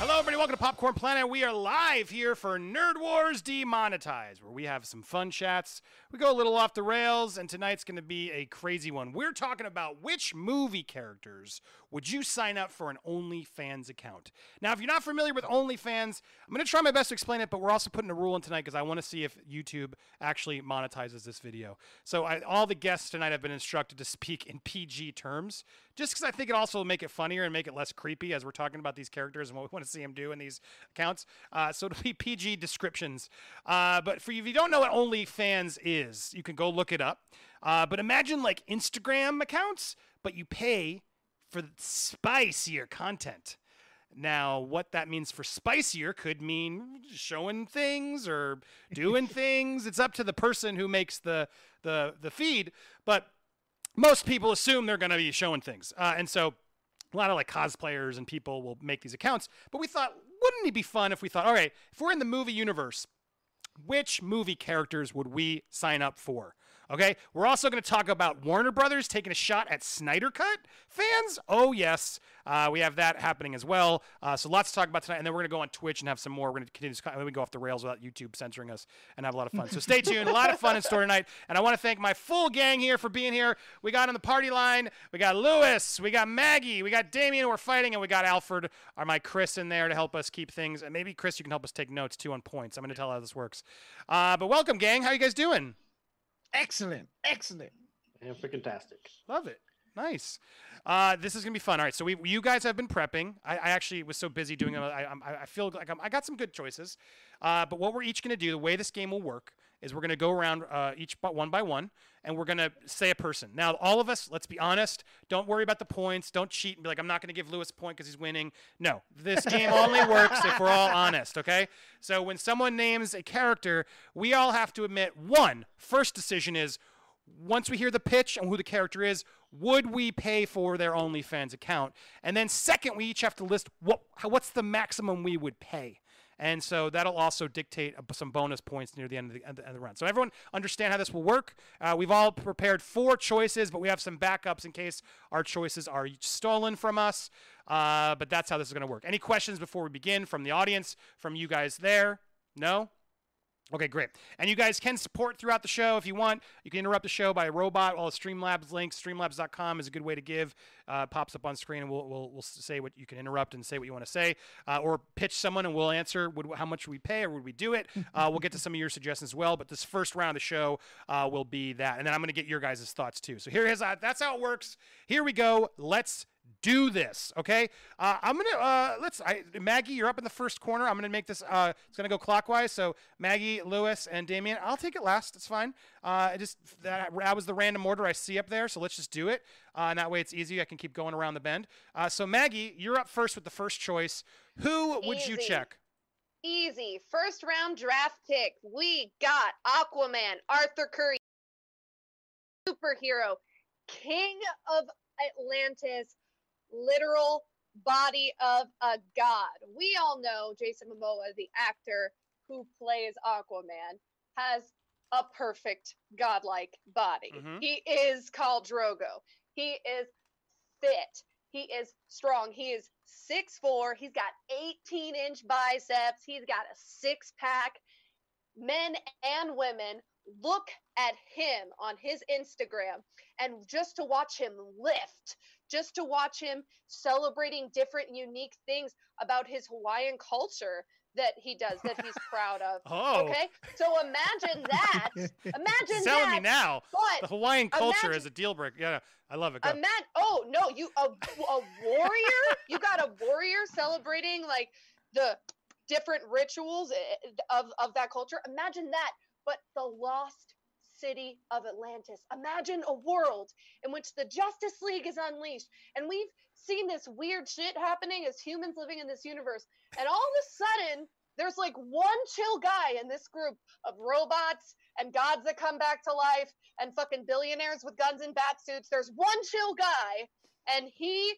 Hello, everybody. Welcome to Popcorn Planet. We are live here for Nerd Wars Demonetized, where we have some fun chats. We go a little off the rails, and tonight's going to be a crazy one. We're talking about which movie characters would you sign up for an OnlyFans account? Now, if you're not familiar with OnlyFans, I'm going to try my best to explain it, but we're also putting a rule in tonight because I want to see if YouTube actually monetizes this video. So, I, all the guests tonight have been instructed to speak in PG terms, just because I think it also will make it funnier and make it less creepy as we're talking about these characters and what we want to see them do in these accounts. Uh, so, it'll be PG descriptions. Uh, but for you, if you don't know what OnlyFans is, you can go look it up. Uh, but imagine like Instagram accounts, but you pay for spicier content. Now, what that means for spicier could mean showing things or doing things. It's up to the person who makes the the the feed, but most people assume they're going to be showing things, uh, and so a lot of like cosplayers and people will make these accounts. But we thought, wouldn't it be fun if we thought, all right, if we're in the movie universe, which movie characters would we sign up for? Okay, we're also going to talk about Warner Brothers taking a shot at Snyder Cut fans. Oh, yes, uh, we have that happening as well. Uh, so lots to talk about tonight. And then we're going to go on Twitch and have some more. We're going to continue this. And then we go off the rails without YouTube censoring us and have a lot of fun. So stay tuned. A lot of fun in store tonight. And I want to thank my full gang here for being here. We got on the party line. We got Lewis. We got Maggie. We got Damien. We're fighting. And we got Alfred, or my Chris, in there to help us keep things. And maybe, Chris, you can help us take notes too on points. I'm going to tell how this works. Uh, but welcome, gang. How are you guys doing? Excellent, excellent, and fantastic. Love it. Nice. Uh, this is gonna be fun. All right, so we, you guys have been prepping. I, I actually was so busy doing. I, I, I feel like I'm, i got some good choices. Uh, but what we're each gonna do, the way this game will work, is we're gonna go around uh, each one by one, and we're gonna say a person. Now, all of us, let's be honest. Don't worry about the points. Don't cheat and be like, I'm not gonna give Lewis a point because he's winning. No, this game only works if we're all honest. Okay. So when someone names a character, we all have to admit one first decision is once we hear the pitch and who the character is, would we pay for their OnlyFans account? And then second, we each have to list what what's the maximum we would pay. And so that'll also dictate some bonus points near the end of the, end of the run. So everyone understand how this will work. Uh, we've all prepared four choices, but we have some backups in case our choices are stolen from us. Uh, but that's how this is going to work. Any questions before we begin from the audience, from you guys there? No? Okay, great. And you guys can support throughout the show if you want. You can interrupt the show by a robot. All the Streamlabs links, streamlabs.com is a good way to give. Uh, pops up on screen, and we'll, we'll, we'll say what you can interrupt and say what you want to say, uh, or pitch someone, and we'll answer. Would, how much we pay, or would we do it? Uh, we'll get to some of your suggestions as well. But this first round of the show uh, will be that, and then I'm going to get your guys' thoughts too. So here is uh, that's how it works. Here we go. Let's do this. Okay, uh, I'm gonna uh, let's. I, Maggie, you're up in the first corner. I'm gonna make this. Uh, it's gonna go clockwise. So Maggie, Lewis, and Damien. I'll take it last. It's fine. Uh, just that, that was the random order I see up there. So let's just do it. Uh, and that way it's easy. I can keep going around the bend. Uh, so Maggie, you're up first with the first choice. Who would Easy. you check? Easy. First round draft pick. We got Aquaman, Arthur Curry, superhero, king of Atlantis, literal body of a god. We all know Jason Momoa, the actor who plays Aquaman, has a perfect godlike body. Mhm. He is called Drogo. He is fit. He is strong. He is 6'4. He's got 18 inch biceps. He's got a six pack. Men and women look at him on his Instagram and just to watch him lift, just to watch him celebrating different unique things about his Hawaiian culture that he does that he's proud of. Oh. Okay? So imagine that. Imagine Telling that. me now. But The Hawaiian culture imagine- is a deal breaker. Yeah, I love it. Go. Imagine, oh no, you a, a warrior? you got a warrior celebrating like the different rituals eh, of of that culture. Imagine that, but the lost city of Atlantis. Imagine a world in which the Justice League is unleashed, and we've seen this weird shit happening as humans living in this universe, and all of a sudden. There's like one chill guy in this group of robots and gods that come back to life and fucking billionaires with guns and bat suits. There's one chill guy, and he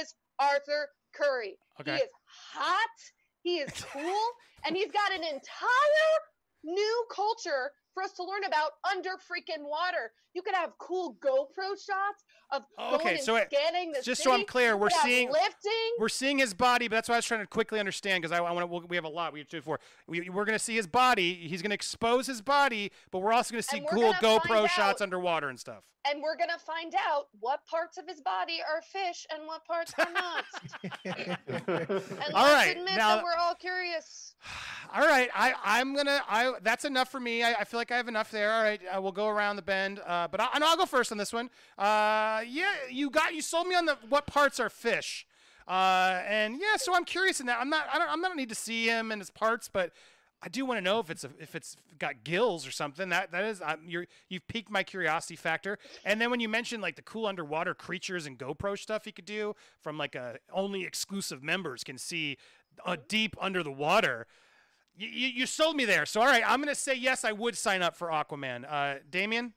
is Arthur Curry. Okay. He is hot, he is cool, and he's got an entire new culture for us to learn about under freaking water. You could have cool GoPro shots of Oh, going okay, and so it- scanning the just so I'm clear, we're seeing- lifting. We're seeing his body, but that's why I was trying to quickly understand because I, I want to. We have a lot. We have two before. We, we're going to see his body. He's going to expose his body, but we're also going to see And cool GoPro find shots underwater and stuff. and we're gonna find out what parts of his body are fish and what parts are not. And All let's right, admit now- that we're all curious. All right, I I'm gonna I that's enough for me. I, I feel like I have enough there. All right, uh, we'll go around the bend. Uh, but I, and I'll go first on this one. Uh, yeah, you got you sold me on the what parts are fish. Uh, and yeah, so I'm curious in that. I'm not I don't I'm not need to see him and his parts, but I do want to know if it's a, if it's got gills or something. That that is I'm, you're you've piqued my curiosity factor. And then when you mentioned like the cool underwater creatures and GoPro stuff he could do from like a only exclusive members can see uh, deep under the water. You, you, you sold me there. So all right, I'm gonna say yes. I would sign up for Aquaman. Uh, Damien.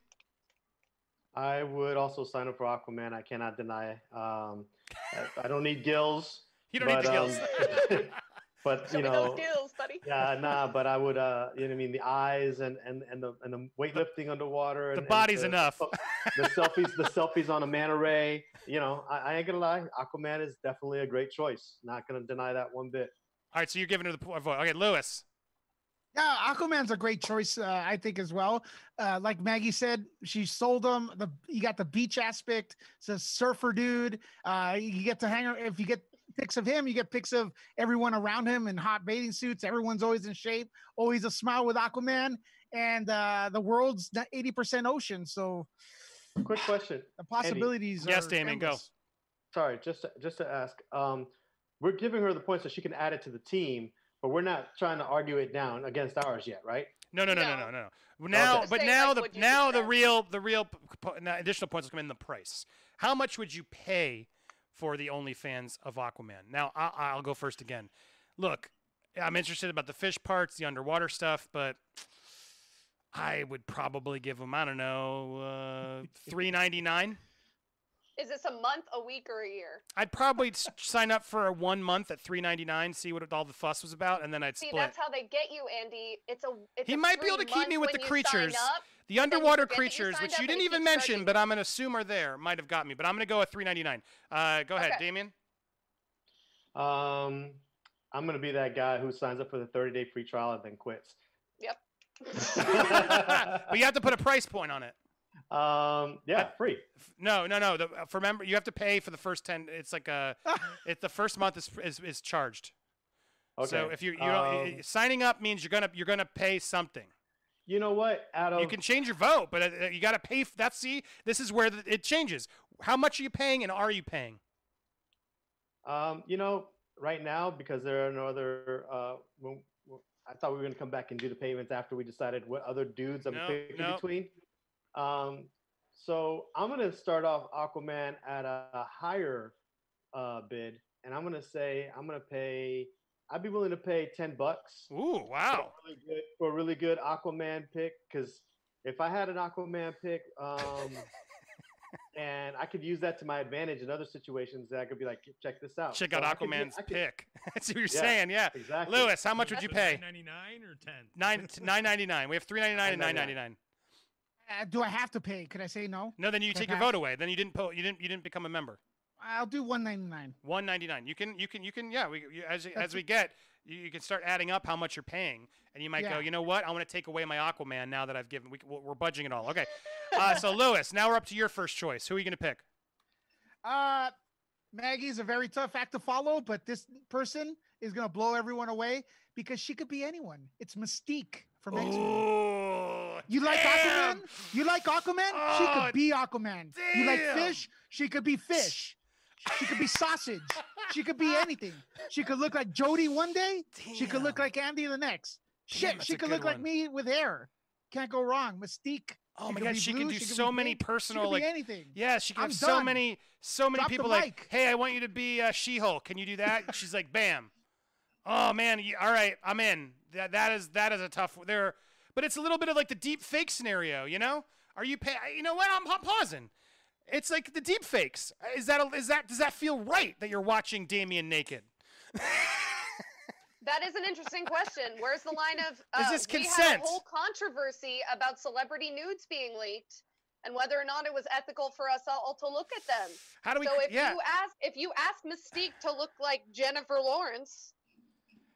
I would also sign up for Aquaman. I cannot deny. Um, I, I don't need gills, You don't need the But, gills. um, but Show you me know, those skills, buddy. yeah, nah. But I would, uh, you know, what I mean, the eyes and and and the and the weightlifting underwater. the and, and body's the- enough. The selfies, the selfies on a manta ray. You know, I, I ain't gonna lie. Aquaman is definitely a great choice. Not gonna deny that one bit. all right, so you're giving her the po- vote. Okay, Lewis. Yeah, Aquaman's a great choice, uh, I think, as well. Uh, like Maggie said, she sold him. The you got the beach aspect. It's a surfer dude. Uh, you get to hang. ar- If you get pics of him, you get pics of everyone around him in hot bathing suits. Everyone's always in shape. Always a smile with Aquaman. And uh, the world's eighty percent ocean, so Quick question. the possibilities. Yes, are Damien, go. Sorry, just to, just to ask. Um, we're giving her the point so she can add it to the team, but we're not trying to argue it down against ours yet, right? No, no, no, no, No. no, no. no. Now, but now the now the real the real p- po- now additional points come in the price. How much would you pay for the OnlyFans of Aquaman? Now I, I'll go first again. Look, I'm interested about the fish parts, the underwater stuff, but I would probably give them I don't know uh, three ninety nine. Is this a month, a week, or a year? I'd probably sign up for a one month at three ninety nine, see what all the fuss was about, and then I'd See, split. that's how they get you, Andy. It's a. It's He a might be able to keep me with the when you sign creatures. up. The underwater forget you creatures, which you didn't even mention, charging but I'm gonna assume are there, might have got me. But I'm gonna go at 3.99. Uh, go ahead, Okay. Damien. Um, I'm gonna be that guy who signs up for the 30 day free trial and then quits. Yep. but you have to put a price point on it. Um, yeah, free. F- No, no, no. The, uh, for member, you have to pay for the first ten. It's like a, it's the first month is is, is charged. Okay. So if you you know, Um, signing up means you're gonna you're gonna pay something. you know what? Out of You can change your vote, but uh, you got to pay. That's see, this is where the, it changes. How much are you paying, and are you paying? Um, you know, right now because there are no other. Uh, I thought we were gonna come back and do the payments after we decided what other dudes I'm No, picking no. between. Um, so I'm gonna start off Aquaman at a, a higher uh, bid, and I'm gonna say I'm gonna pay. I'd be willing to pay ten bucks Ooh, for wow. a really good, for a really good Aquaman pick. Because if I had an Aquaman pick, um, and I could use that to my advantage in other situations, that I could be like, check this out. Check So out I could get- Aquaman's could- pick. That's what you're Yeah. saying, yeah. Exactly. Lewis, how much would you pay? Ninety nine or ten? Nine nine ninety nine. We have three ninety nine and nine ninety nine. Uh, do I have to pay? Could I say no? No, then you take your vote away. Then you didn't po- you didn't you didn't become a member. I'll do one ninety nine. One ninety nine. You can you can you can yeah. We you, as as we get you, you can start adding up how much you're paying, and you might go. You know what? I want to take away my Aquaman now that I've given. We, we're budging it all. Okay. Uh, so Lewis, now we're up to your first choice. Who are you going to pick? Uh, Maggie's a very tough act to follow, but this person is gonna blow everyone away because she could be anyone. It's Mystique from X Men. Ooh, You like damn! Aquaman? You like Aquaman? she Oh, could be Aquaman. You like fish? She could be fish. She could be sausage. She could be anything. She could look like Jody one day. She could look like Andy the next. Damn, Shit, she could look like me with hair. Can't go wrong. Mystique. Oh she my god, she blue, can do she so many pink, She personal like anything. Yeah, she can I'm have so done. many, so many Drop people like, hey, I want you to be uh, She-Hulk. Can you do that? She's like, bam. Oh man, all right, I'm in. That that is that is a tough. There, but it's a little bit of like the deep fake scenario. You know, are you pay? You know what? I'm, I'm pausing. It's like the deep fakes. Is that a, is that does that feel right that you're watching Damien naked? That is an interesting question. Where's the line of? Is uh, this We had a whole controversy about celebrity nudes being leaked and whether or not it was ethical for us all to look at them. How do we? so if yeah. you ask, if you ask Mystique to look like Jennifer Lawrence,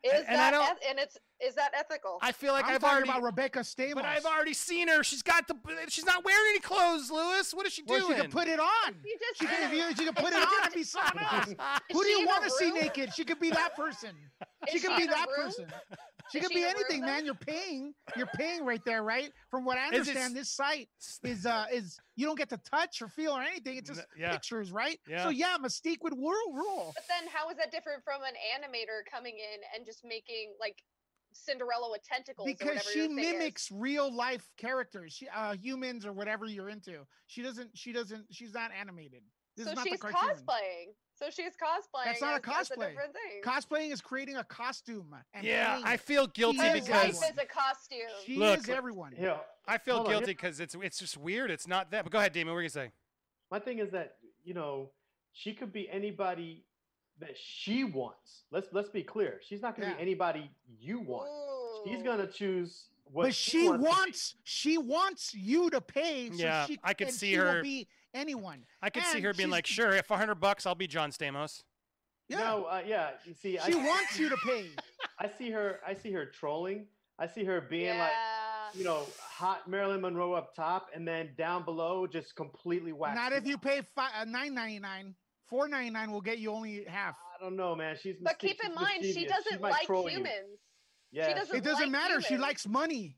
is And- and I that don't- eth- and it's is that ethical? I feel like I'm I've talking already. about Rebecca Stamos. but I've already seen her. She's got the. She's not wearing any clothes, Lewis. What is she well, doing? she could put it on. you just She could, you, she could put it on and be someone else. Who do you want to see naked? She could be that person. She could be that room? person. She could she be in a room anything, man. You're paying. You're paying right there, right? From what I understand, this site is uh is you don't get to touch or feel or anything. It's just yeah. pictures, right? Yeah. So yeah, Mystique would rule rule. But then, how is that different from an animator coming in and just making like Cinderella with tentacles? Because whatever she your is? mimics real life characters, she, uh, humans or whatever you're into. She doesn't. She doesn't. She's not animated. This so is not she's the cartoon. cosplaying. So she's cosplaying. That's not a as- as cosplay. different thing. Cosplaying is creating a costume. And yeah, playing I feel guilty is His because life is a costume. she Look, is everyone. Yeah. I feel Hold guilty because it's it's just weird. It's not that. But go ahead, Damon. What are you gonna say? My thing is that you know she could be anybody that she wants. Let's let's be clear. She's not going to Yeah. be anybody you want. She's going to choose what but she wants. wants she wants you to pay. So Yeah, she, I could see she her- be anyone. I could see her being like, "Sure, if a hundred bucks, I'll be John Stamos." Yeah, No, uh, yeah. You see, I, she wants you to pay. I see her. I see her trolling. I see her being yeah. like, you know, hot Marilyn Monroe up top, and then down below, just completely whacked. Not if you pay five, uh, nine ninety nine. Four ninety nine will get you only half. I don't know, man. She's. but mystique- keep in she's mind, she doesn't She like troll you. Humans. Yeah, doesn't It doesn't like matter. She likes money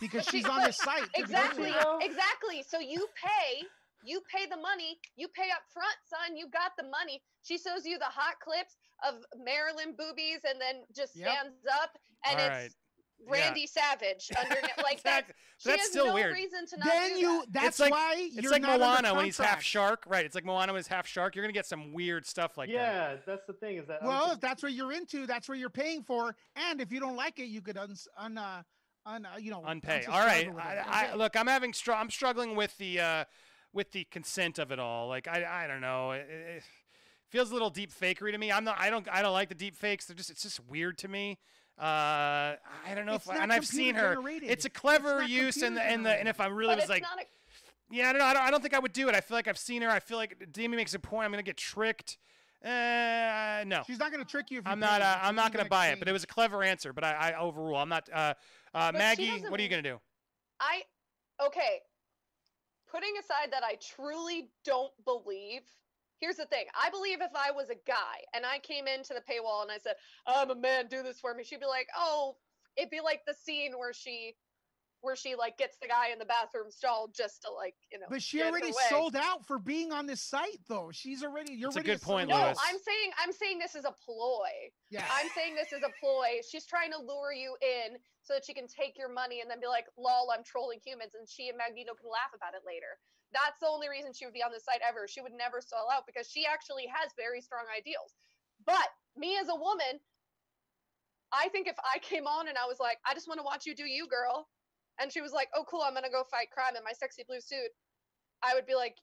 because she's on but this site. Exactly. Exactly. So you pay, you pay the money, you pay up front, son. You got the money. She shows you the hot clips of Marilyn boobies, and then just Yep. stands up, and All it's right. Randy Savage under like that. Exactly. She That's has still no weird. reason to not Then do you. that. That's like- why It's you're like not under Moana when he's half shark, right? It's like Moana when he's half shark. You're gonna get some weird stuff like that. yeah, that's the thing. Is that I don't Well, if that's what you're into, that's what you're paying for. And if you don't like it, you could un, un, uh, un uh, you know, Unpay. unsubscribe All right. I, I, look, I'm having str- I'm struggling with the uh, with the consent of it all. Like I I don't know. It, it feels a little deep fakery to me. I'm not. I don't. I don't like the deep fakes. They're just. It's just weird to me. Uh, I don't know It's if I, and I've seen her. computer-generated. It's a clever not use, and the and the and if I really but was like, a, yeah, I don't know. I don't, I don't think I would do it. I feel like I've seen her. I feel like Damien makes a point. I'm gonna get tricked. Uh, no. She's not going to trick you. If I'm not. Uh, I'm not gonna buy it. But it was a clever answer. But I, I overrule. I'm not. Uh, uh, Maggie, what are you gonna do? I okay. Putting aside that I truly don't believe. Here's the thing. I believe if I was a guy and I came into the paywall and I said, "I'm a man, do this for me," she'd be like, "Oh," it'd be like the scene where she, where she like gets the guy in the bathroom stall just to like you know. But she already sold out for being on this site, though. She's already. You're That's a already good point, sellout. No, Lewis. I'm saying I'm saying this is a ploy. Yeah. I'm saying this is a ploy. She's trying to lure you in so that she can take your money and then be like, lol, I'm trolling humans. And she and Magneto can laugh about it later. That's the only reason she would be on the site ever. She would never sell out because she actually has very strong ideals. But me as a woman, I think if I came on and I was like, I just want to watch you do you, girl. And she was like, oh, cool, I'm going to go fight crime in my sexy blue suit. I would be like,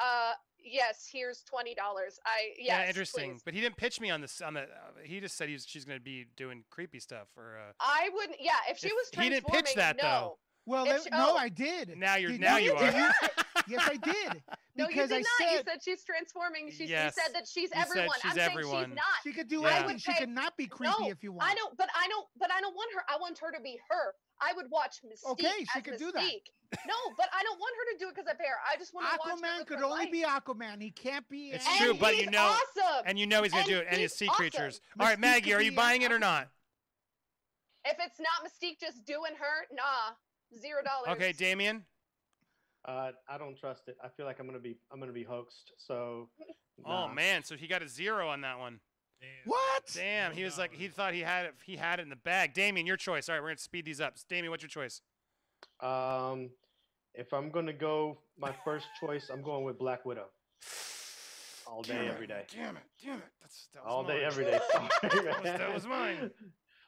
uh, yes, here's $20. I, yes, yeah, interesting. please. But he didn't pitch me on this. On the, uh, he just said he's she's gonna be doing creepy stuff. Or uh, I wouldn't. Yeah, if she If- was he didn't pitch that, no. though. Well, If let- she- no, oh. I did. now you're Did now you- you are. you- yes, I did. No, you did I not. you said said she's transforming. She's, Yes. You said that she's You everyone. she's I'm saying everyone. she's not. she could do Yeah. I anything. would She could not be creepy no, if you want. I don't. But I don't. But I don't want her. I want her to be her. I would watch Mystique. Okay, she as could do that. No, but I don't want her to do it because I pay her. I just want to watch her Aquaman could only life. be Aquaman. He can't be. It's any- true, but you know- awesome. And you know he's gonna And do it. And his he's sea awesome. creatures. All right, Maggie, are you buying it or not? if it's not Mystique just doing her, nah, zero dollars. Okay, Damien. Uh, I don't trust it. I feel like I'm gonna be I'm gonna be hoaxed. So. Oh man, so he got a zero on that one. What? Damn, he was like he thought he had it. He had it in the bag. Damien, your choice. All right, we're gonna speed these up. Damien, what's your choice? Um, if I'm gonna go, my first choice, I'm going with Black Widow. All day, Damn it, every day. Damn it, damn it. That's that was All day, every day. Sorry, That was- that was mine.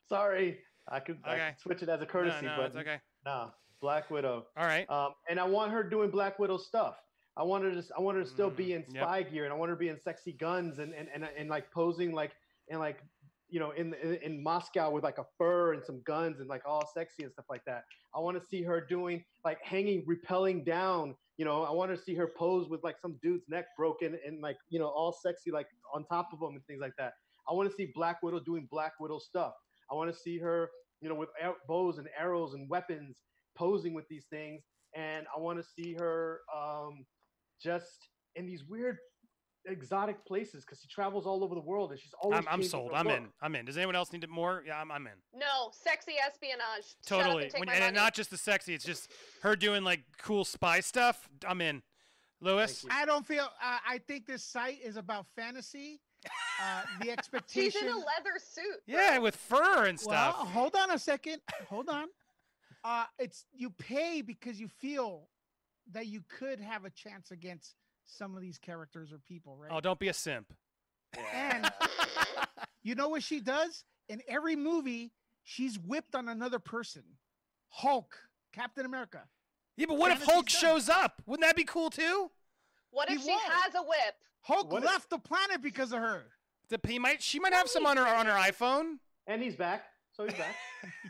Sorry, I could, I could switch it as a No, courtesy, no, but it's okay. nah, Black Widow. All right. Um, and I want her doing Black Widow stuff. I want her to, I want her to still be Mm, in yep. spy gear, and I want her to be in sexy guns and and and, and like posing like and like, you know, in, in in Moscow with like a fur and some guns and like all sexy and stuff like that. I want to see her doing like hanging, repelling down. You know, I want to see her pose with like some dude's neck broken and like you know all sexy like on top of him and things like that. I want to see Black Widow doing Black Widow stuff. I want to see her, you know, with bows and arrows and weapons posing with these things, and I want to see her um, just in these weird exotic places because she travels all over the world and she's always. I'm, I'm sold. I'm look. in. I'm in. Does anyone else need it more? Yeah, I'm, I'm in. No, sexy espionage. Totally. and When, and not just the sexy. It's just her doing like cool spy stuff. I'm in. Lewis. I don't feel. Uh, I think this site is about fantasy. Uh, the expectation. She's in a leather suit. bro. Yeah, with fur and stuff. Well, stuff. hold on a second. Hold on. Uh, it's you pay because you feel that you could have a chance against some of these characters or people, right? oh, don't be a simp. And you know what she does in every movie? She's whipped on another person. Hulk, Captain America. Yeah, but what if Fantasy's Hulk done. shows up? Wouldn't that be cool too? What He if she won't. has a whip? Hulk What if- left the planet because of her. The he might she might have some on her on her iPhone. and he's back. So he's back.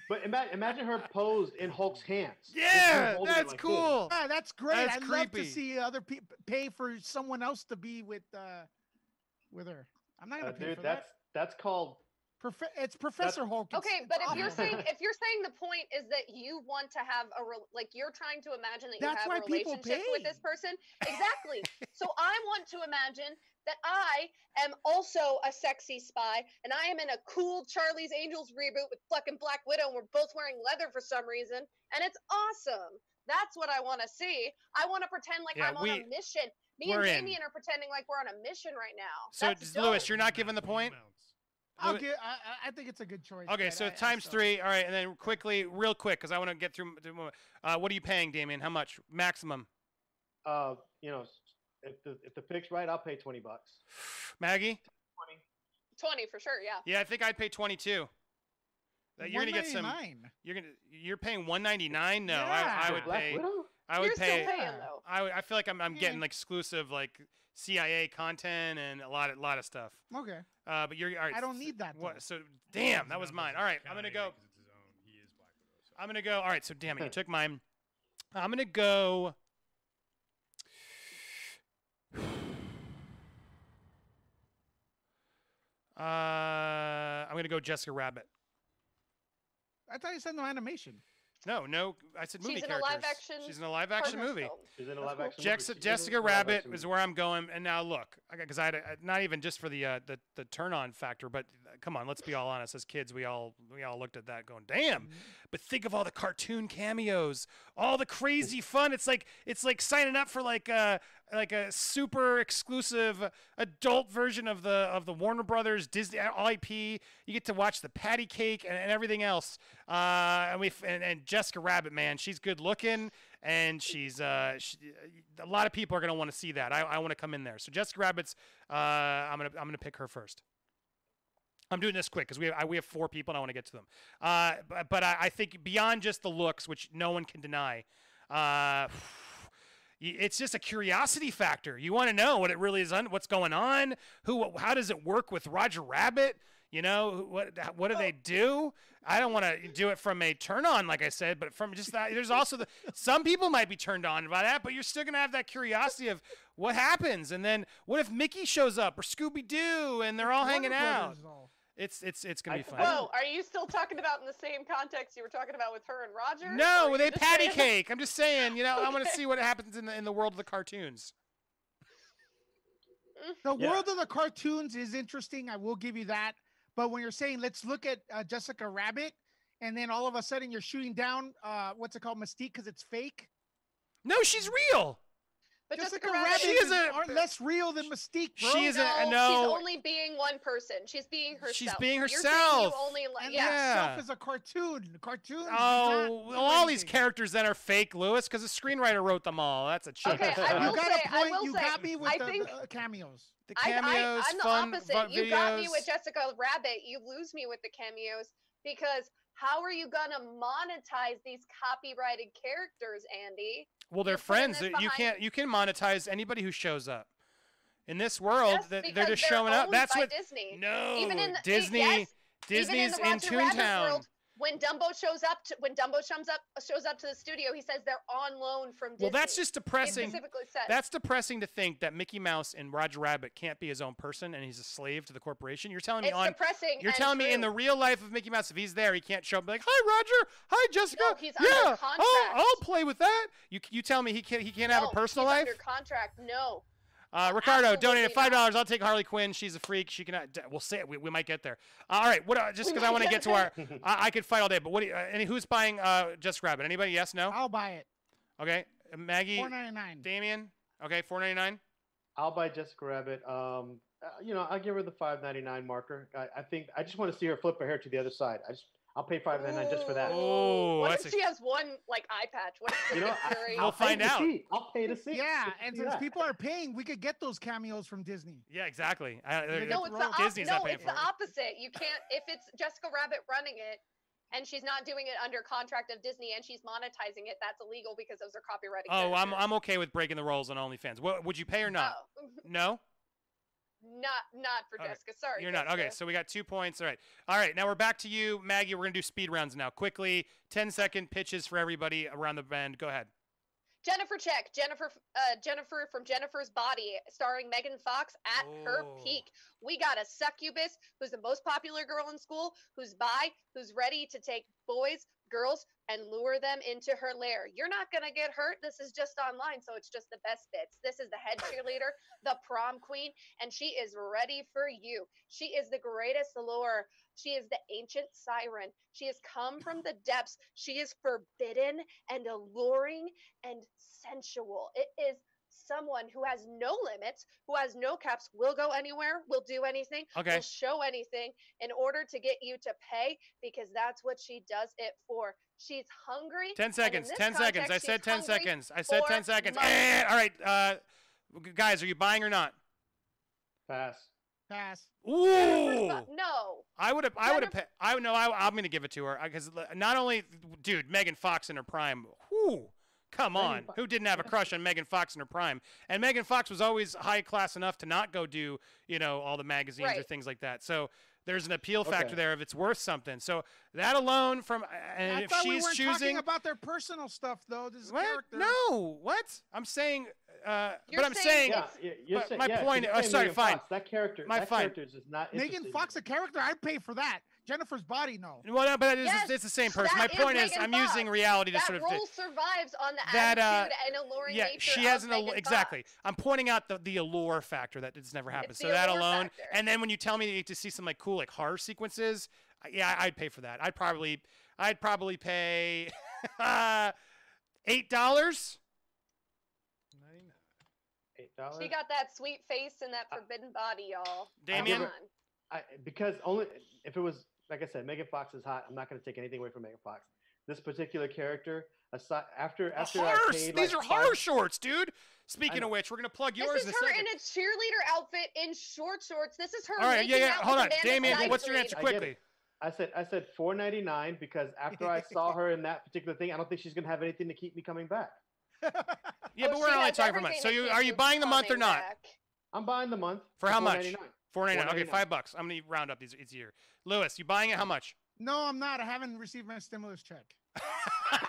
but ima- imagine her posed in Hulk's hands. Yeah, that's like this. cool. Ah, that's great. That's I'd love to see other people pay for someone else to be with uh with her. I'm not Uh, gonna pay dude, for that's that's called that. Profe- it's Professor Hulk. It's- Okay, it's but if you're saying if you're saying the point is that you want to have a re- like you're trying to imagine that you That's have why a relationship with this person exactly. so I want to imagine that I am also a sexy spy and I am in a cool Charlie's Angels reboot with fucking Black Widow and we're both wearing leather for some reason and it's awesome. That's what I want to see. I want to pretend like Yeah, I'm on we- a mission. Me we're and in. Damien are pretending like we're on a mission right now. So, That's does- Lewis, you're not giving the point. I'll Lewi- give, I, I- I think it's a good choice. Okay, so I- I times still- three. All right, and then quickly, real quick, because I want to get through. through, Uh, what are you paying, Damien? How much maximum? uh, you know, if the if the pick's right, I'll pay twenty bucks. Maggie? 20 Twenty for sure, yeah. Yeah, I think I'd pay twenty-two. That you're gonna get some. You're gonna. You're paying one ninety-nine. No, Yeah. I, I would Black pay. Widow? I would You're pay. still paying though. I, would- I feel like I'm, I'm Yeah. getting like exclusive like CIA content and a lot of lot of stuff. Okay. Uh, but you're all right. I don't need that. What? So damn, that was mine. All right, I'm gonna go. I'm gonna go. All right, so damn it, you took mine. I'm gonna go. Uh, I'm gonna go Jessica Rabbit. I thought you said no animation. No, no, I said movie She's in a characters. live action She's in a live action partner movie. film. She's in a live cool. action. movie. Jessica, in a live Rabbit action is movie. where I'm going. And now look, because I, had a- not even just for the uh, the the turn on factor, but come on, let's be all honest. As kids, we all we all looked at that going, damn. But think of all the cartoon cameos, all the crazy fun. It's like it's like signing up for like a like a super exclusive adult version of the of the Warner Brothers Disney IP. You get to watch the patty cake and, and everything else. Uh, and we and, and Jessica Rabbit, man, she's good looking and she's uh she, a lot of people are gonna want to see that. I, I want to come in there. So Jessica Rabbit's uh I'm gonna I'm gonna pick her first. I'm doing this quick because we have, I, we have four people and I want to get to them. Uh, but, but I, I think beyond just the looks, which no one can deny, uh, it's just a curiosity factor. You want to know what it really is, on, what's going on, who, how does it work with Roger Rabbit? You know what? What do they do? I don't want to do it from a turn on, like I said, but from just that. There's also the some people might be turned on by that, but you're still gonna have that curiosity of what happens, and then what if Mickey shows up or Scooby Doo, and they're all Warner hanging out. Brothers, though. It's it's it's gonna I- be fun. I Whoa, are you still talking about in the same context you were talking about with her and Roger? No, Or are they patty saying- cake. I'm just saying, you know, I want to see what happens in the in the world of the cartoons. The Yeah. world of the cartoons is interesting. I will give you that. But when you're saying let's look at uh, Jessica Rabbit, and then all of a sudden you're shooting down uh, what's it called Mystique because it's fake. No, she's real. But Jessica, Jessica Rabbit Rabbit, She is is, a- are less real than Mystique, bro. She is a- no, no. she's only being one person. She's being herself. She's being You're saying herself. You only like, and yeah. that Yeah. stuff is a cartoon. Cartoon. Oh, well, all these characters then are fake, Lewis, because the screenwriter wrote them all. That's a cheat. Okay, I You got say- a I point. will You say, got me with I the, think- the, uh, cameos. the I, cameos, I, I'm the fun opposite. fun you got me with Jessica Rabbit. You lose me with the cameos because how are you gonna monetize these copyrighted characters, Andy? Well, they're friends. You can't you can monetize anybody who shows up. In this world, Yes, that they're just showing up. That's what Disney. No, Even in the, Disney. Yes, Disney's in, in the Rabbit Toontown. world, when Dumbo shows up, to, when Dumbo shows up, shows up to the studio, he says they're on loan from Disney. Well, that's just depressing. specifically says. That's depressing to think that Mickey Mouse and Roger Rabbit can't be his own person and he's a slave to the corporation. You're telling me it's on depressing. you're telling me in the real life of Mickey Mouse, if he's there, he can't show up and be like, "Hi, Roger. Hi, Jessica. No, he's under yeah, I'll. I'll play with that." You you tell me he can't he can't have a personal he's life? Under contract, no. Uh, Ricardo Absolutely donated five not. dollars. I'll take Harley Quinn. She's a freak. She can. We'll say it. We, we might get there. Uh, all right. What? Uh, just because I want to get get to our, I, I could fight all day. But what? Do you, uh, any who's buying uh, Just Rabbit? Anybody? Yes. No. I'll buy it. Okay. Uh, Maggie. Four ninety nine. Damien. Okay. Four ninety nine. I'll buy Jessica Rabbit. Um, uh, you know, I'll give her the five ninety nine marker. I, I think I just want to see her flip her hair to the other side. I just I'll pay five ninety nine just for that. Oh, what that's if a- she has one like eye patch? What if You know, I, we'll pay find to out. see. I'll pay to see. Yeah, to and see since that. people are paying, we could get those cameos from Disney. Yeah. Exactly. I, Yeah, no, it's the op- Disney's no, not paying it's for the it. opposite. You can't if it's Jessica Rabbit running it and she's not doing it under contract of Disney and she's monetizing it. That's illegal because those are copyrighted. Oh, I'm. I'm okay with breaking the rules on OnlyFans. What would you pay or not? Oh, No. Not not for Okay, Jessica. Sorry, You're not. Okay, so we got two points. All right. All right, now we're back to you, Maggie. We're going to do speed rounds now. Quickly, 10 second pitches for everybody around the bend. Go ahead. Jennifer Check, Jennifer, uh, Jennifer from Jennifer's Body, starring Megan Fox at her Oh. peak. We got a succubus who's the most popular girl in school, who's bi, who's ready to take boys, girls, and lure them into her lair. You're not gonna get hurt. This is just online, so it's just the best bits. This is the head cheerleader, the prom queen, and she is ready for you. She is the greatest lure. She is the ancient siren. She has come from the depths. She is forbidden and alluring and sensual. It is someone who has no limits, who has no caps, will go anywhere, will do anything, Okay. will show anything in order to get you to pay because that's what she does it for. She's hungry. 10 seconds. this 10 seconds. I said 10 seconds. I said 10 seconds. money. Eh, all right. Uh, guys, are you buying or not? Pass. Pass. Ooh. no. I would have. I would have. I would know. I, I'm going to give it to her because not only, dude, Megan Fox in her prime. Whoo, come on. Who didn't have a crush on Megan Fox in her prime? And Megan Fox was always high class enough to not go do, you know, all the magazines or things like that. So there's an appeal factor Okay. there if it's worth something. So that alone, from and I if thought we she's weren't talking choosing, about their personal stuff though. This what? character. No, what? I'm saying. Uh, You're but I'm saying saying. Yeah, you're saying, my yeah, 'cause point- you're oh, sorry, Megan fine. Fox, that character, My that fine. character is not Megan Fox, a character, I'd pay for that. Jennifer's body, no. Well, no, but it's, Yes, it's the same person. My is point is, Megan I'm using Fox. reality to That sort of. role survives on the that, uh, attitude and alluring yeah, nature she of has an al- exactly. I'm pointing out the the allure factor that it's never happened. It's so that alone, factor. and then when you tell me that you get to see some like cool like horror sequences, uh, yeah, I'd pay for that. I'd probably I'd probably pay eight dollars. Eight dollars. She got that sweet face and that I- forbidden body, y'all. Damien? Come. I, because only if it was like I said, Megan Fox is hot. I'm not going to take anything away from Megan Fox. This particular character, aside after after I horror. paid, These like, are horror five- shorts, dude. Speaking of which, we're gonna plug yours. This is in her second. in a cheerleader outfit in short shorts. This is her. All right, yeah, making yeah. Hold on, a Damien. side What's your answer I get it. quickly? I said I said 4.99 because after I saw her in that particular thing, I don't think she's going to have anything to keep me coming back. Yeah, Oh, but we're she only talking for months. So you are you buying the month or not? back. I'm buying the month For how much? $4.99. Four ninety nine. Okay, five bucks. I'm gonna round up these each year. Lewis, you buying it? How much? No, I'm not. I haven't received my stimulus check.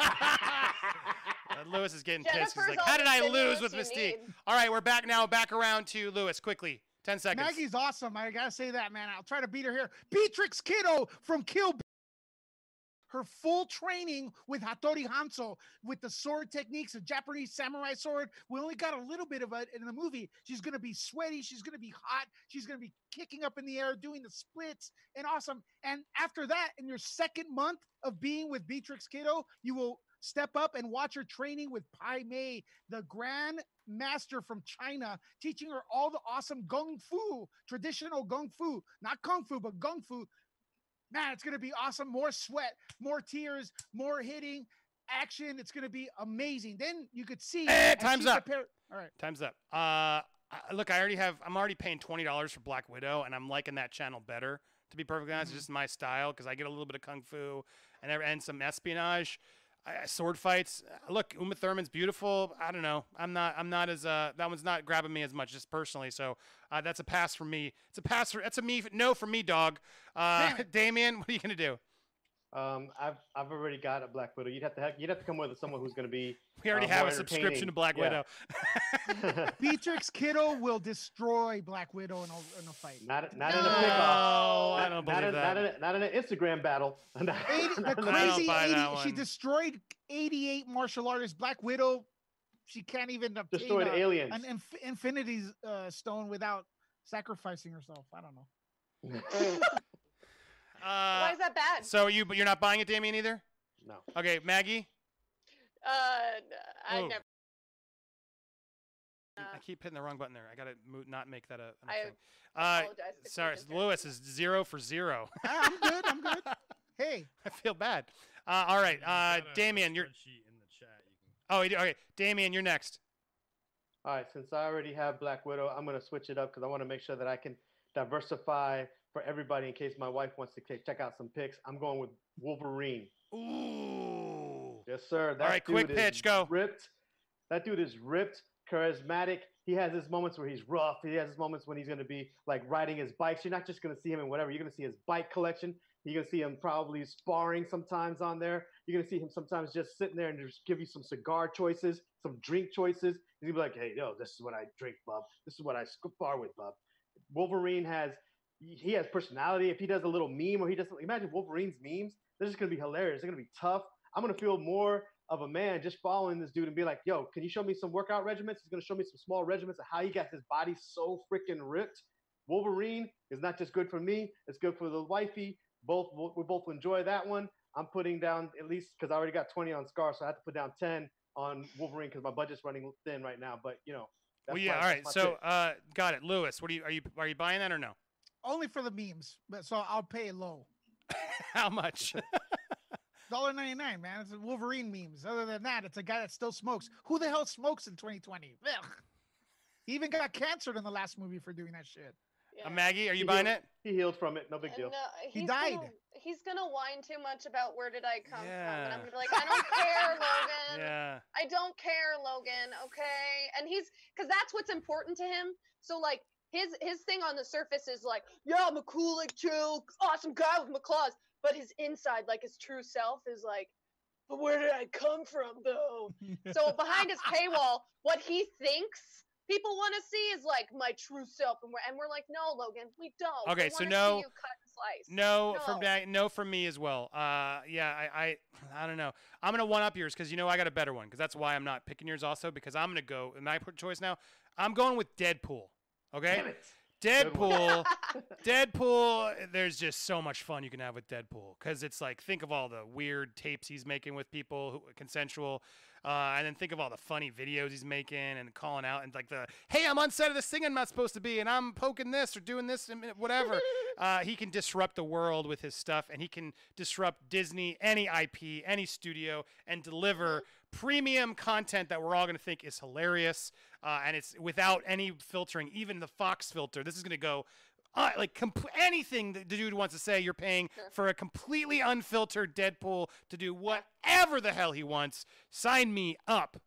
Uh, Lewis is getting pissed. He's like, "How did I lose with you Mystique?" need. All right, we're back now. Back around to Lewis. Quickly, ten seconds. Maggie's awesome. I gotta say that, man. I'll try to beat her here. Beatrix Kiddo from Kill. Her full training with Hattori Hanzo with the sword techniques, a Japanese samurai sword. We only got a little bit of it in the movie. She's gonna be sweaty. She's gonna be hot. She's gonna be kicking up in the air, doing the splits, and awesome. And after that, in your second month of being with Beatrix Kiddo, you will step up and watch her training with Pai Mei, the grand master from China, teaching her all the awesome gung fu, traditional gung fu, not kung fu, but gung fu. Man, it's gonna be awesome. More sweat, more tears, more hitting, action. It's gonna be amazing. Then you could see. Eh, time's up. prepare- All right. Time's up. Uh, look, I already have. I'm already paying twenty dollars for Black Widow, and I'm liking that channel better. To be perfectly honest, Mhm. it's just my style because I get a little bit of kung fu and and some espionage. I, sword fights. Look, Uma Thurman's beautiful. I don't know. I'm not. I'm not as. Uh, that one's not grabbing me as much, just personally. So uh, that's a pass for me. It's a pass for. That's a me. No for me, dog. Uh, Damien, what are you gonna do? Um, I've I've already got a Black Widow. You'd have to have, you'd have to come with someone who's going to be We already Uh, have a subscription to. Black Yeah. Widow. Beatrix Kiddo will destroy Black Widow in a, in a fight. not not in a No. pickoff. No, I Not- don't not believe in, that. Not in, a, not in an Instagram battle. Eighty, the not in a- I don't crazy 80, she destroyed 88 martial artists. Black Widow, she can't even obtain destroyed a- aliens. an inf- infinity uh, stone without sacrificing herself. I don't know. Why Uh, is that bad? so you, but you're not buying it, Damien, either. no. Okay, Maggie. Uh, I Oh. never. I keep hitting the wrong button there. I gotta mo- not make that a, a I thing. Uh, apologize if sorry, you've Lewis is zero for zero. Ah, I'm good. I'm good. Hey, I feel bad. Uh, all right, uh, got a- a Damien, you're. spreadsheet in the chat. You can Oh, you do- okay, Damien, you're next. All right, since I already have Black Widow, I'm going to switch it up because I want to make sure that I can diversify for everybody in case my wife wants to check out some pics. I'm going with Wolverine. Ooh. Yes, sir. That right, quick pitch, go. Ripped. That dude is ripped, charismatic. He has his moments where he's rough. He has his moments when he's going to be like riding his bikes. You're not just going to see him in whatever. You're going to see his bike collection. You're going to see him probably sparring sometimes on there. You're going to see him sometimes just sitting there and just give you some cigar choices, some drink choices. He's going to be like, hey, yo, this is what I drink, bub. This is what I spar with, bub. Wolverine has he has personality. If he does a little meme or he does imagine Wolverine's memes, they're just gonna be hilarious. They're gonna be tough. I'm gonna feel more of a man just following this dude and be like, yo, can you show me some workout regiments? He's gonna show me some small regiments of how he got his body so freaking ripped. Wolverine is not just good for me, it's good for the wifey. Both we both enjoy that one. I'm putting down at least because I already got 20 on Scar, so I have to put down 10 on Wolverine because my budget's running thin right now. But you know, Well, yeah. my- All right. So, uh, got it. Lewis, what are you? Are you? Are you buying that or no? Only for the memes, but so I'll pay low. How much? Dollar ninety nine, man. It's Wolverine memes. Other than that, it's a guy that still smokes. Who the hell smokes in 2020? He even got canceled in the last movie for doing that shit. yeah. Uh, Maggie, are you He buying healed- it? he healed from it. No big deal. uh, He he's died. Gonna, he's gonna whine too much about where did I come from, and I'm gonna be like, I don't care, Logan. Yeah. I don't care, Logan. Okay, and he's because that's what's important to him. So like his his thing on the surface is like, yeah, I'm a cool, like chill, awesome guy with my claws. But his inside, like his true self, is like, but where did I come from, though? So behind his paywall, what he thinks people want to see is like my true self, and we're and we're like, no, Logan, we don't. Okay, we so no- see you cut and slice. No, from No. Mag- no from me as well. Uh, yeah, I, I, I don't know. I'm gonna one up yours because you know I got a better one because that's why I'm not picking yours also because I'm gonna go. My choice now. I'm going with Deadpool. Okay. Deadpool. Deadpool, there's just so much fun you can have with Deadpool because it's like think of all the weird tapes he's making with people, who, consensual, uh, and then think of all the funny videos he's making and calling out and like the hey, I'm on set of this thing I'm not supposed to be, and I'm poking this or doing this and whatever. uh, he can disrupt the world with his stuff, and he can disrupt Disney, any IP, any studio, and deliver premium content that we're all going to think is hilarious. Uh, and it's without any filtering, even the Fox filter. This is going to go uh, like comp- anything that the dude wants to say. You're paying Sure. for a completely unfiltered Deadpool to do whatever the hell he wants. Sign me up.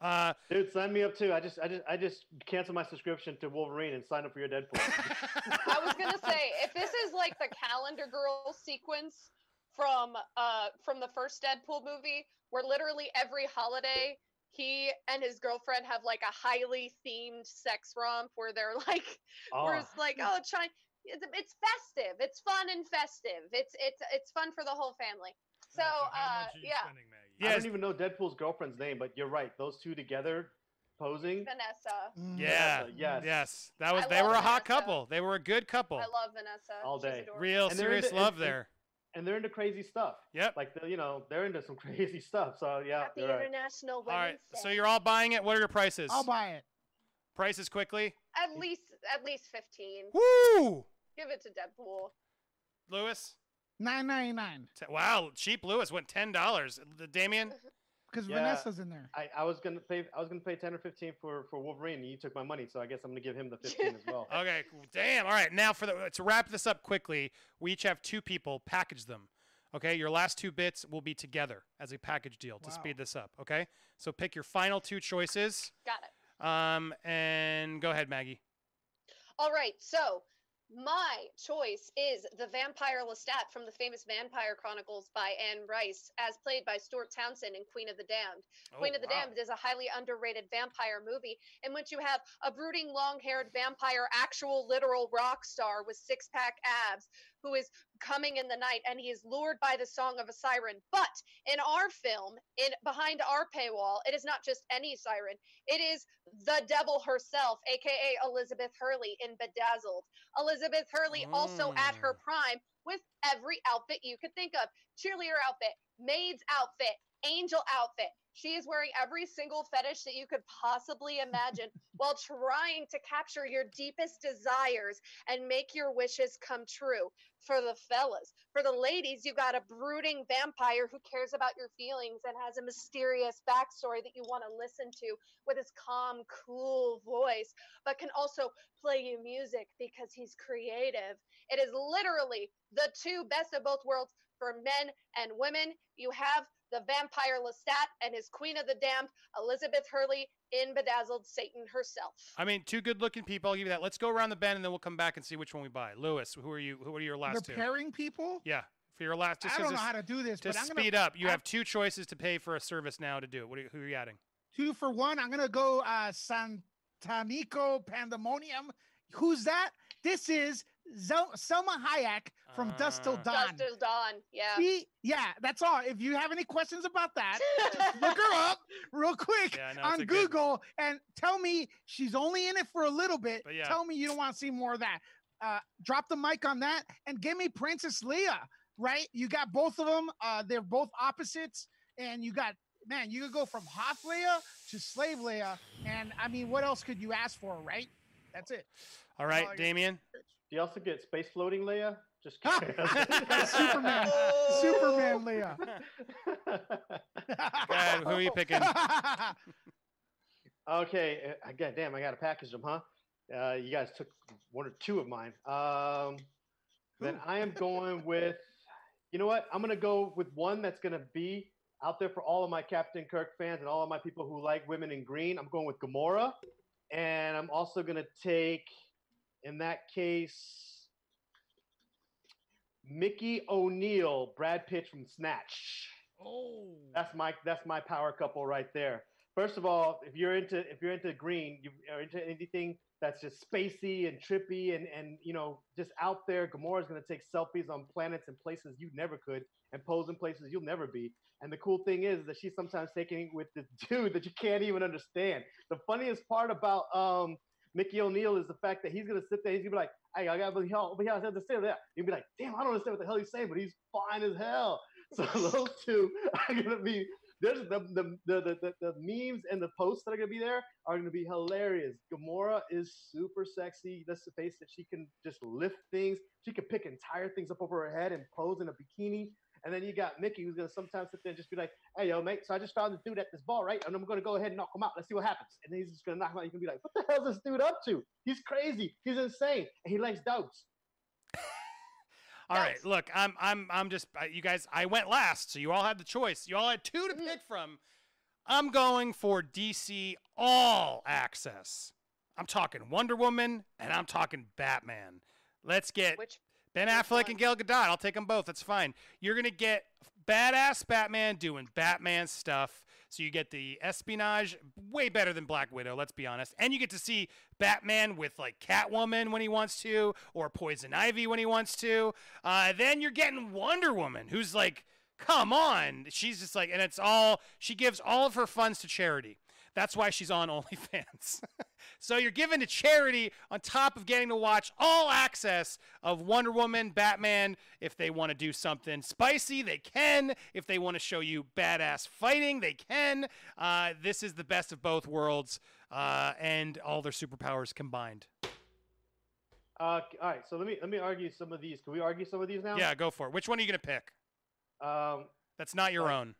Uh, Dude, sign me up too. I just, I just, I just canceled my subscription to Wolverine and signed up for your Deadpool. I was gonna say if this is like the calendar girl sequence from uh from the first Deadpool movie, where literally every holiday he and his girlfriend have like a highly themed sex romp where they're like where Oh, it's like oh China it's, it's festive it's fun and festive it's it's it's fun for the whole family so Alright, how uh much yeah spending, Maggie? I don't even know Deadpool's girlfriend's name, but you're right. Those two together posing. Vanessa Mm. yeah. Vanessa, yes. Yes. That was. I they were a love hot couple. They were a good couple. I love Vanessa All day. Real And serious into- love and- there. And they're into crazy stuff. Yep. Like, the, you know, they're into some crazy stuff. So, yeah. Happy you're right. All right. Women's So you're all buying it. What are your prices? I'll buy it. Prices quickly. at least at least 15 Woo! give it to deadpool Lewis. Nine ninety nine Wow, cheap Lewis went ten dollars. Damien. because Yeah. Vanessa's in there. I, I was gonna pay. I was gonna pay ten or fifteen for for Wolverine. And you took my money, so I guess I'm gonna give him the fifteen as well. Okay, damn. All right, now for the to wrap this up quickly, we each have two people. Package them. Okay, your last two bits will be together as a package deal to Wow. speed this up. Okay, so pick your final two choices. Got it. Um, and go ahead, Maggie. All right, so my choice is the vampire Lestat from the famous Vampire Chronicles by Anne Rice, as played by Stuart Townsend in Queen of the Damned. Oh, Queen Oh, of the wow. Damned is a highly underrated vampire movie in which you have a brooding, long haired vampire, actual literal rock star with six pack abs, who is coming in the night and he is lured by the song of a siren. But in our film, in behind our paywall, it is not just any siren, it is the devil herself, aka Elizabeth Hurley in Bedazzled. Elizabeth Hurley also at her Mm. prime with every outfit you could think of cheerleader outfit, maid's outfit, angel outfit. She is wearing every single fetish that you could possibly imagine while trying to capture your deepest desires and make your wishes come true. For the fellas, for the ladies, you got a brooding vampire who cares about your feelings and has a mysterious backstory that you want to listen to with his calm, cool voice, but can also play you music because he's creative. It is literally the two best of both worlds for men and women. You have the vampire Lestat and his queen of the damned, Elizabeth Hurley in Bedazzled Satan herself. I mean, two good-looking people. I'll give you that. Let's go around the bend, and then we'll come back and see which one we buy. Lewis, who are you? Who are your last They're two? pairing people. Yeah, for your last. Just I 'cause don't know this- how to do this, to but I'm gonna speed up, you I- have two choices to pay for a service now to do it. What are you, who are you adding? two for one. I'm gonna go uh Santanico Pandemonium. Who's that? This is Zel- Salma Hayek from Dusk Till Ah. Dawn. Dusk Till Dawn. Yeah. She, yeah, that's all. If you have any questions about that, just look her up real quick Yeah, no, on a good- Google and tell me she's only in it for a little bit. But yeah. Tell me you don't want to see more of that. Uh, drop the mic on that and give me Princess Leia. Right? You got both of them. Uh, they're both opposites, and you got man. You could go from Hoth Leia to Slave Leia, and I mean, what else could you ask for? Right? That's it. All all right, I got. Damien. Do you also get space floating Leia? Just Ha! Superman. Oh. Superman Leia. Go ahead, who are you picking? okay, uh, again, damn, I got to package them, huh? Uh, you guys took one or two of mine. Um, then I am going with, you know what? I'm gonna go with one that's gonna be out there for all of my Captain Kirk fans and all of my people who like women in green. I'm going with Gamora, and I'm also gonna take, in that case, Mickey O'Neill, Brad Pitt from Snatch. oh. That's my that's my power couple right there. First of all, if you're into if you're into green, you are into anything that's just spacey and trippy and and you know just out there. Gamora's gonna take selfies on planets and places you never could, and pose in places you'll never be. And the cool thing is that she's sometimes taking it with the dude that you can't even understand. The funniest part about um Mickey O'Neill is the fact that he's gonna sit there. He's gonna be like, "Hey, I got over here, over here. I say that." You'd be like, "Damn, I don't understand what the hell he's saying, but he's fine as hell." So those two are gonna be there's the the, the the the the memes and the posts that are gonna be there are gonna be hilarious. Gamora is super sexy. Let's face it, she can just lift things. She can pick entire things up over her head and pose in a bikini. And then you got Mickey, who's gonna sometimes sit there and just be like, "Hey, yo, mate. So I just found this dude at this bar, right? And I'm gonna go ahead and knock him out. Let's see what happens." And then he's just gonna knock him out. You can be like, "What the hell's this dude up to? He's crazy. He's insane, and he likes dogs." All right, Nice. look, I'm I'm I'm just uh, you guys. I went last, so you all had the choice. You all had two to Mhm. pick from. I'm going for DC All Access. I'm talking Wonder Woman and I'm talking Batman. Let's get Which Ben Affleck and Gal Gadot. I'll take them both. That's fine. You're gonna get badass Batman doing Batman stuff. So you get the espionage, way better than Black Widow. Let's be honest. And you get to see Batman with like Catwoman when he wants to, or Poison Ivy when he wants to. Uh, then you're getting Wonder Woman, who's like, come on. She's just like, and it's all she gives all of her funds to charity. That's why she's on OnlyFans. So you're given to charity on top of getting to watch all access of Wonder Woman, Batman. If they want to do something spicy, they can. If they want to show you badass fighting, they can. Uh, this is the best of both worlds uh, and all their superpowers combined. Uh, all right, so let me let me argue some of these. Can we argue some of these now? Yeah, go for it. Which one are you going to pick? Um, That's not your Like- own.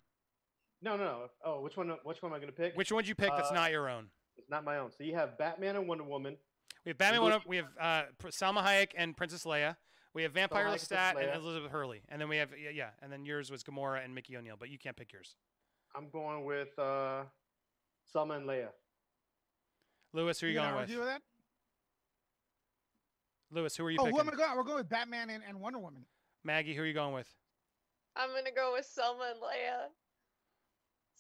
no, no, no. Oh, which one? Which one am I gonna pick? Which one would you pick that's Uh, not your own? It's not my own. So you have Batman and Wonder Woman. We have Batman. Which- Wonder- We have uh, Salma Hayek and Princess Leia. We have Vampire I Lestat and Elizabeth Hurley, and then we have yeah, yeah, and then yours was Gamora and Mickey O'Neill, but you can't pick yours. I'm going with uh, Selma and Leia. Lewis, who are you You going know, with? do that? Lewis, who are you Oh, who picking? am I going? We're going with Batman and, and Wonder Woman. Maggie, who are you going with? I'm gonna go with Selma and Leia.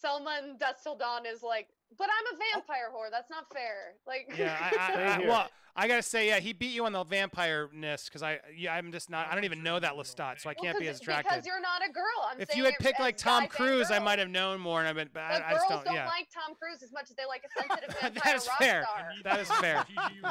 Selma and Dusk Till Dawn is like, but I'm a vampire whore. That's not fair. Like, Yeah, I, I, I, well, I gotta say, yeah, he beat you on the vampire-ness because I, yeah, I'm just not, I don't even know that Lestat, so I can't be as attracted. Because you're not a girl. I'm If you had picked like Tom Cruise, I might have known more, and I've been, but But I, I just girls don't. Yeah, like Tom Cruise as much as they like a sensitive That vampire is rock fair. star. That is fair.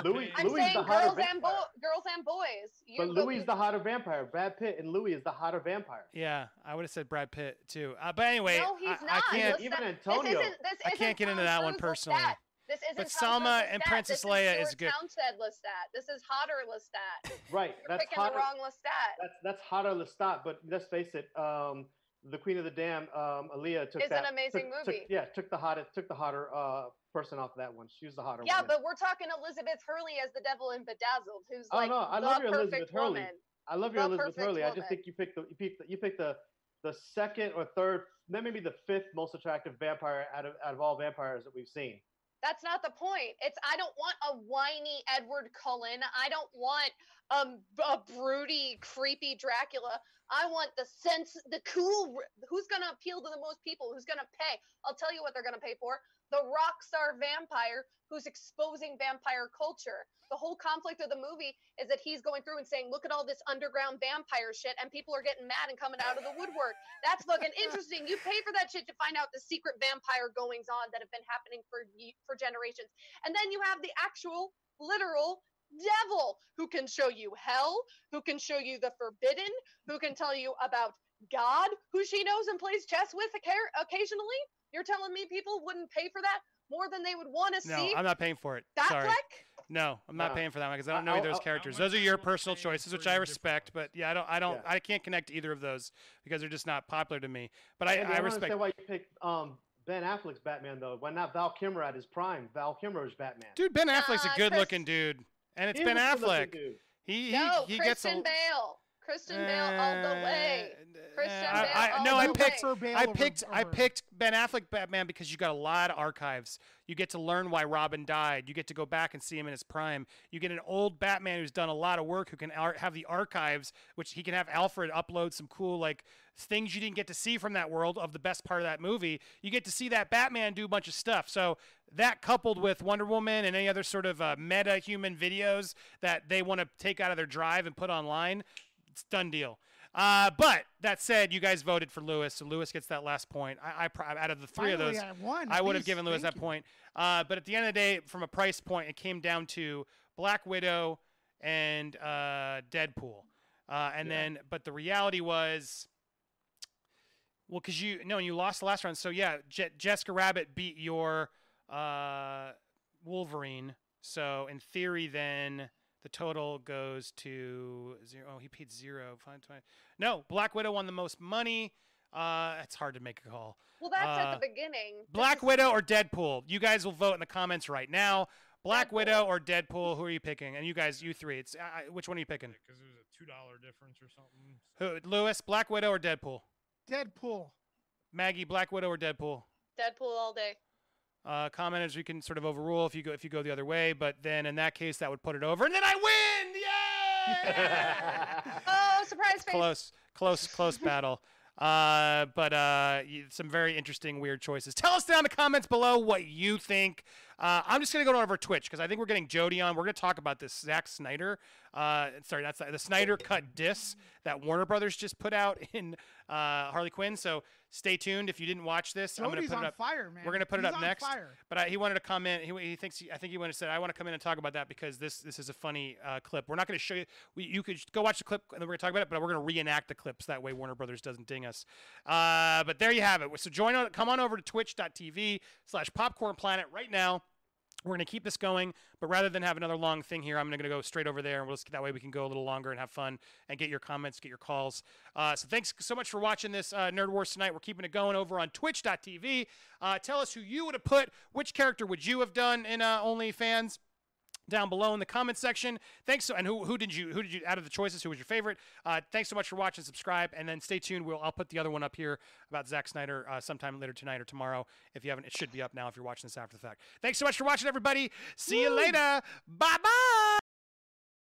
Louis- I'm Louis saying the hotter girls and bo- girls and boys. You But go- Louis is the hotter vampire. Brad Pitt and Louis is the hotter vampire. Yeah, I would have said Brad Pitt too. Uh, but anyway, No, he's I, not. I can't. Even Antonio. This isn't, this I isn't can't get into Tom that one personally. Lestat. This isn't But Tom Selma and Princess this Leia is, is Stuart good. Townsend Lestat. This is hotter Lestat. Right. You're That's picking hotter. the wrong Lestat. That's that's hotter Lestat. But let's face it. Um, the Queen of the Damned, um, Aaliyah took It's an amazing took- took- movie. yeah, took the hottest, took the hotter uh, person off that one. She was the hotter one. Yeah, woman. but we're talking Elizabeth Hurley as the devil in Bedazzled, who's Oh, like no, I the love your perfect Elizabeth Hurley. I love your the Elizabeth perfect Hurley. I just think you picked the you picked the, you picked the the second or third, then maybe the fifth most attractive vampire out of out of all vampires that we've seen. That's not the point. It's I don't want a whiny Edward Cullen. I don't want um a broody, creepy Dracula. I want the sense, the cool. Who's gonna appeal to the most people? Who's gonna pay? I'll tell you what they're gonna pay for. The rock star vampire who's exposing vampire culture. The whole conflict of the movie is that he's going through and saying, "Look at all this underground vampire shit," and people are getting mad and coming out of the woodwork. That's fucking interesting. You pay for that shit to find out the secret vampire goings on that have been happening for for generations. And then you have the actual literal devil who can show you hell, who can show you the forbidden, who can tell you about God, who she knows and plays chess with occasionally. You're telling me people wouldn't pay for that more than they would want to No, see I'm not paying for it. that Sorry. fleck? No, I'm not No. paying for that one because I don't know I'll- either of those characters. Those are your personal choices, which I respect. But yeah, I don't, I don't, Yeah. I can't connect to either of those because they're just not popular to me. But I, Andy, I don't respect. understand why you picked um, Ben Affleck's Batman though. Why not Val Kilmer at his prime? Val Kilmer's Batman. Dude, Ben Affleck's a good-looking dude, and it's He Ben is a good-looking Affleck. He, he, No, he gets a. Christian Bale. Christian Bale all the way. Uh, Christian I- Bale I- all no, I picked. For Bale I over- picked I picked Ben Affleck Batman because you got a lot of archives. You get to learn why Robin died. You get to go back and see him in his prime. You get an old Batman who's done a lot of work who can ar- have the archives, which he can have Alfred upload some cool like things you didn't get to see from that world of the best part of that movie. You get to see that Batman do a bunch of stuff. So that coupled with Wonder Woman and any other sort of uh, meta human videos that they want to take out of their drive and put online, it's done deal. Uh, but that said, you guys voted for Lewis, so Lewis gets that last point. I, I out of the three of those, I won. I would have given Lewis that you. point. Uh, but at the end of the day, from a price point, it came down to Black Widow and uh, Deadpool. Uh, and Yeah. then, but the reality was, well, because you no, you lost the last round. So yeah, Je- Jessica Rabbit beat your uh, Wolverine. So in theory, then the total goes to zero. Oh, he paid zero. Fine, twenty. No, Black Widow won the most money. Uh, it's hard to make a call. Well, that's Uh, at the beginning. Black Widow or Deadpool? You guys will vote in the comments right now. Black Deadpool. Widow or Deadpool? Who are you picking? And you guys, you three. It's uh, which one are you picking? Because there's a two dollar difference or something. Who? Lewis, Black Widow or Deadpool? Deadpool. Maggie, Black Widow or Deadpool? Deadpool all day. Uh, commenters, we can sort of overrule if you go if you go the other way, but then in that case, that would put it over, and then I win! Yay! Oh, surprise face. close, close, close battle. Uh, but uh, some very interesting, weird choices. Tell us down in the comments below what you think. Uh, I'm just gonna go over Twitch because I think we're getting Jody on. We're gonna talk about this Zack Snyder. Uh, sorry, that's the Snyder cut diss that Warner Brothers just put out in uh, Harley Quinn. So stay tuned if you didn't watch this. I'm gonna put on it up. fire, man. We're gonna put it up next. Fire. But I, he wanted to comment. He, he thinks he, I think he wanted to say I want to come in and talk about that because this this is a funny uh, clip. We're not going to show you. We, you could go watch the clip and then we're going to talk about it. But we're going to reenact the clips that way Warner Brothers doesn't ding us. Uh, but there you have it. So join on. Come on over to Twitch.tv slash Popcorn Planet right now. We're going to keep this going, but rather than have another long thing here, I'm going to go straight over there, and we'll just, that way we can go a little longer and have fun and get your comments, get your calls. Uh, so thanks so much for watching this uh, Nerd Wars tonight. We're keeping it going over on Twitch.tv. Uh, tell us who you would have put. Which character would you have done in uh, OnlyFans? Down below in the comment section. Thanks so, and who who did you who did you out of the choices who was your favorite? Uh, thanks so much for watching. Subscribe and then stay tuned. We'll I'll put the other one up here about Zack Snyder uh, sometime later tonight or tomorrow. If you haven't, it should be up now if you're watching this after the fact. Thanks so much for watching, everybody. See you later. Bye bye.